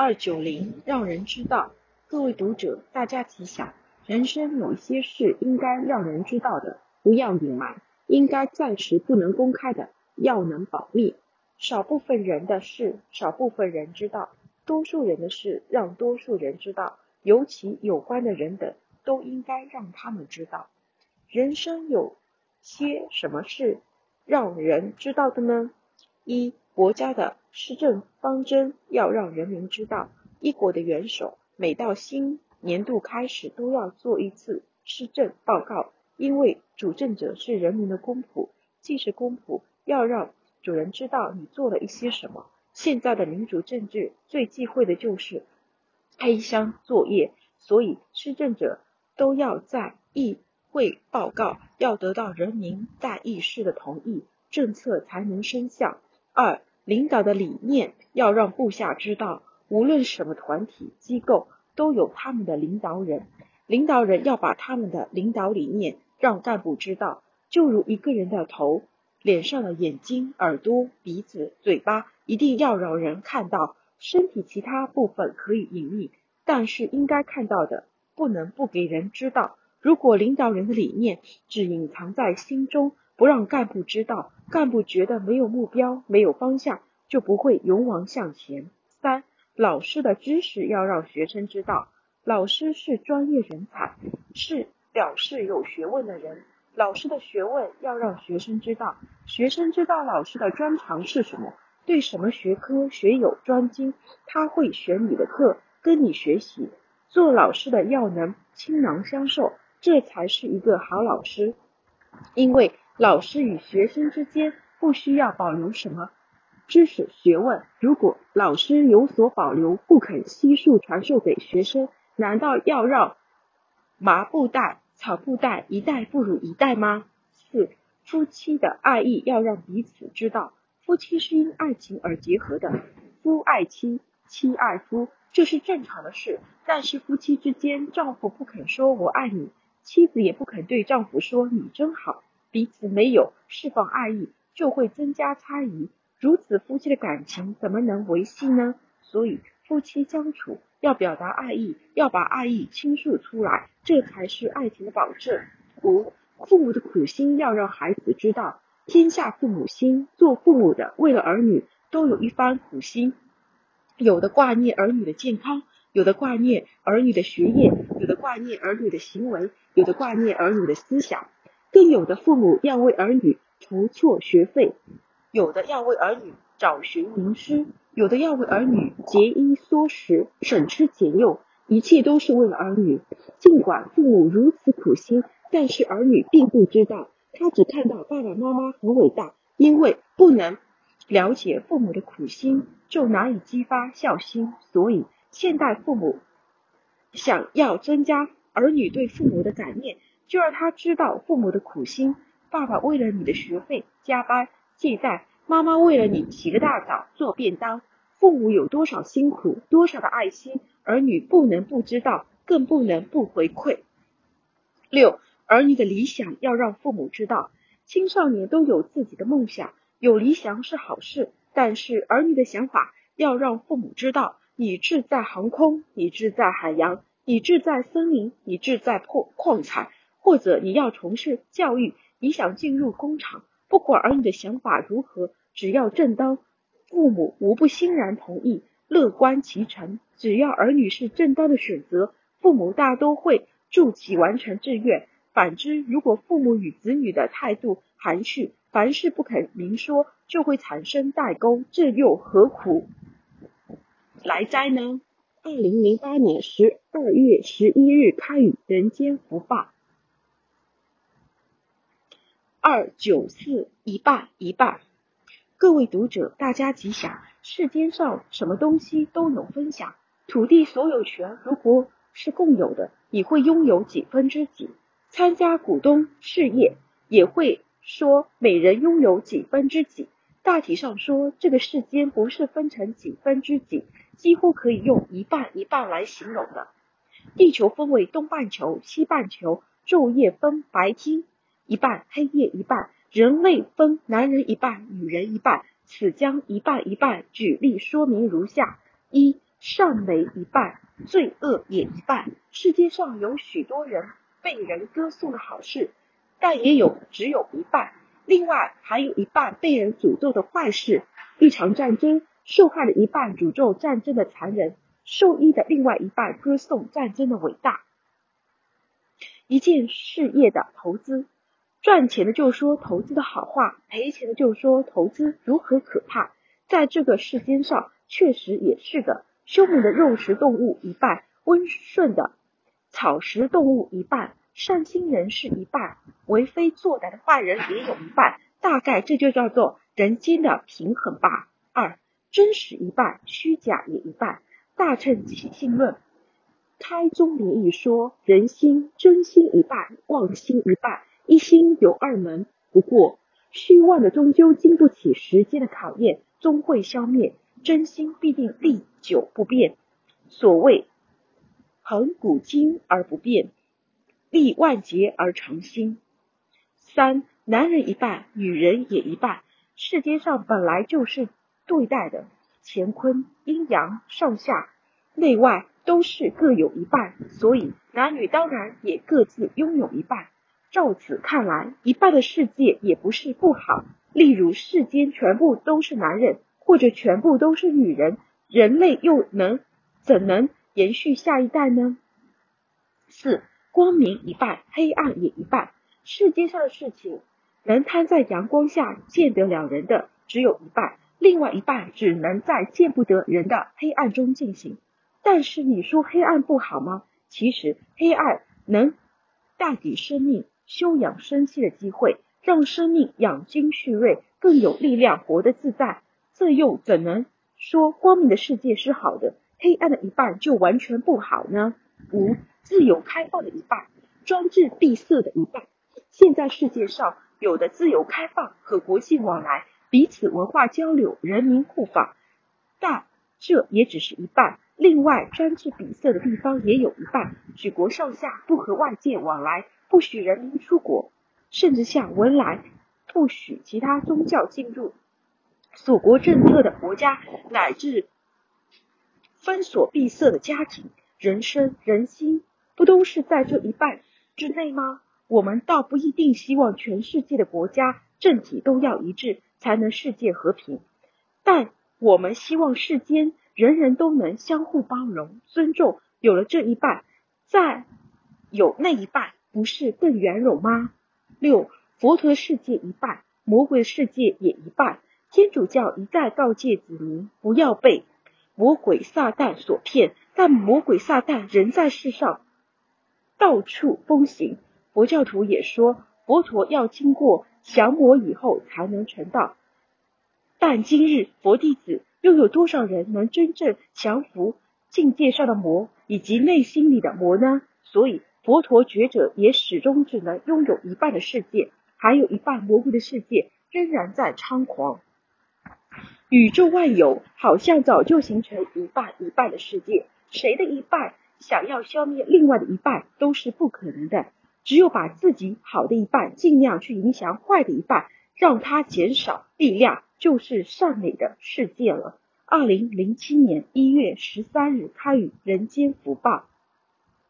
二九零让人知道，各位读者，大家吉祥。人生有些事应该让人知道的，不要隐瞒；应该暂时不能公开的，要能保密。少部分人的事，少部分人知道；多数人的事，让多数人知道。尤其有关的人等，都应该让他们知道。人生有些什么事让人知道的呢？一、国家的施政方针要让人民知道。一国的元首每到新年度开始都要做一次施政报告，因为主政者是人民的公仆，既是公仆，要让主人知道你做了一些什么。现在的民主政治最忌讳的就是黑箱作业，所以施政者都要在议会报告，要得到人民在议事的同意，政策才能生效。二、领导的理念要让部下知道，无论什么团体机构，都有他们的领导人。领导人要把他们的领导理念让干部知道，就如一个人的头、脸上的眼睛、耳朵、鼻子、嘴巴，一定要让人看到。身体其他部分可以隐秘，但是应该看到的，不能不给人知道。如果领导人的理念只隐藏在心中，不让干部知道，干部觉得没有目标、没有方向，就不会勇往向前。三、老师的知识要让学生知道，老师是专业人才，是表示有学问的人。老师的学问要让学生知道，学生知道老师的专长是什么，对什么学科学有专精，他会选你的课，跟你学习。做老师的要能倾囊相授，这才是一个好老师，因为。老师与学生之间不需要保留什么知识学问。如果老师有所保留，不肯悉数传授给学生，难道要让麻布袋、草布袋一代不如一代吗？四、夫妻的爱意要让彼此知道，夫妻是因爱情而结合的，夫爱妻，妻爱夫，这是正常的事。但是夫妻之间，丈夫不肯说我爱你，妻子也不肯对丈夫说你真好。彼此没有释放爱意，就会增加猜疑。如此夫妻的感情怎么能维系呢？所以夫妻相处要表达爱意，要把爱意倾诉出来，这才是爱情的保证。五、父母的苦心要让孩子知道，天下父母心，做父母的为了儿女都有一番苦心，有的挂念儿女的健康，有的挂念儿女的学业，有的挂念儿女的行为，有的挂念儿女的思想。更有的父母要为儿女筹措学费，有的要为儿女找寻名师，有的要为儿女节衣缩食、省吃俭用，一切都是为了儿女。尽管父母如此苦心，但是儿女并不知道，他只看到爸爸妈妈很伟大，因为不能了解父母的苦心，就难以激发孝心。所以，现代父母想要增加儿女对父母的感念。就让他知道父母的苦心，爸爸为了你的学费加班借贷，妈妈为了你起个大早做便当，父母有多少辛苦，多少的爱心，儿女不能不知道，更不能不回馈。六，儿女的理想要让父母知道，青少年都有自己的梦想，有理想是好事，但是儿女的想法要让父母知道，你志在航空，你志在海洋，你志在森林，你志在破矿产。或者你要从事教育，你想进入工厂，不管儿女的想法如何，只要正当，父母无不欣然同意，乐观其成。只要儿女是正当的选择，父母大都会助其完成志愿。反之，如果父母与子女的态度含蓄，凡事不肯明说，就会产生代沟，这又何苦来哉呢？二零零八年十二月十一日开语，人间福报。二九四一半一半，各位读者，大家吉祥。世间上什么东西都有分享，土地所有权如果是共有的，你会拥有几分之几？参加股东事业也会说每人拥有几分之几。大体上说，这个世间不是分成几分之几，几乎可以用一半一半来形容的。地球分为东半球、西半球，昼夜分白天。一半黑夜一半，人类分男人一半，女人一半。此将一半一半举例说明如下：一、善美一半，罪恶也一半。世界上有许多人被人歌颂的好事，但也有只有一半，另外还有一半被人诅咒的坏事。一场战争，受害的一半诅咒战争的残忍，受益的另外一半歌颂战争的伟大。一件事业的投资，赚钱的就说投资的好话，赔钱的就说投资如何可怕。在这个世间上，确实也是的。凶猛的肉食动物一半，温顺的草食动物一半，善心人士一半，为非作歹的坏人也有一半。大概这就叫做人间的平衡吧。二，真实一半，虚假也一半。大乘起信论开宗明义说，人心真心一半，妄心一半，一心有二门。不过虚妄的终究经不起时间的考验，终会消灭。真心必定历久不变。所谓恒古今而不变，历万劫而常新。三，男人一半，女人也一半。世界上本来就是对待的，乾坤、阴阳、上下、内外都是各有一半，所以男女当然也各自拥有一半。照此看来，一半的世界也不是不好。例如，世间全部都是男人。或者全部都是女人，人类又能怎能延续下一代呢？四，光明一半，黑暗也一半。世界上的事情，能摊在阳光下见得了人的只有一半，另外一半只能在见不得人的黑暗中进行。但是你说黑暗不好吗？其实黑暗能带给生命休养生息的机会，让生命养精蓄锐，更有力量活得自在。这又怎能说光明的世界是好的，黑暗的一半就完全不好呢？五，自由开放的一半，专制闭塞的一半。现在世界上有的自由开放和国际往来，彼此文化交流，人民互访，但这也只是一半。另外，专制闭塞的地方也有一半，举国上下不和外界往来，不许人民出国，甚至像文莱不许其他宗教进入。锁国政策的国家，乃至封锁闭塞的家庭，人生人心不都是在这一半之内吗？我们倒不一定希望全世界的国家政体都要一致，才能世界和平，但我们希望世间人人都能相互包容、尊重。有了这一半，再有那一半，不是更圆融吗？六，佛陀世界一半，魔鬼世界也一半。天主教一再告诫子民不要被魔鬼撒旦所骗，但魔鬼撒旦仍在世上到处风行。佛教徒也说，佛陀要经过降魔以后才能成道，但今日佛弟子又有多少人能真正降服境界上的魔以及内心里的魔呢？所以佛陀觉者也始终只能拥有一半的世界，还有一半魔鬼的世界仍然在猖狂。宇宙万有好像早就形成一半一半的世界，谁的一半想要消灭另外的一半都是不可能的。只有把自己好的一半尽量去影响坏的一半，让他减少力量，就是善美的世界了。二零零七年一月十三日他于《人间福报》。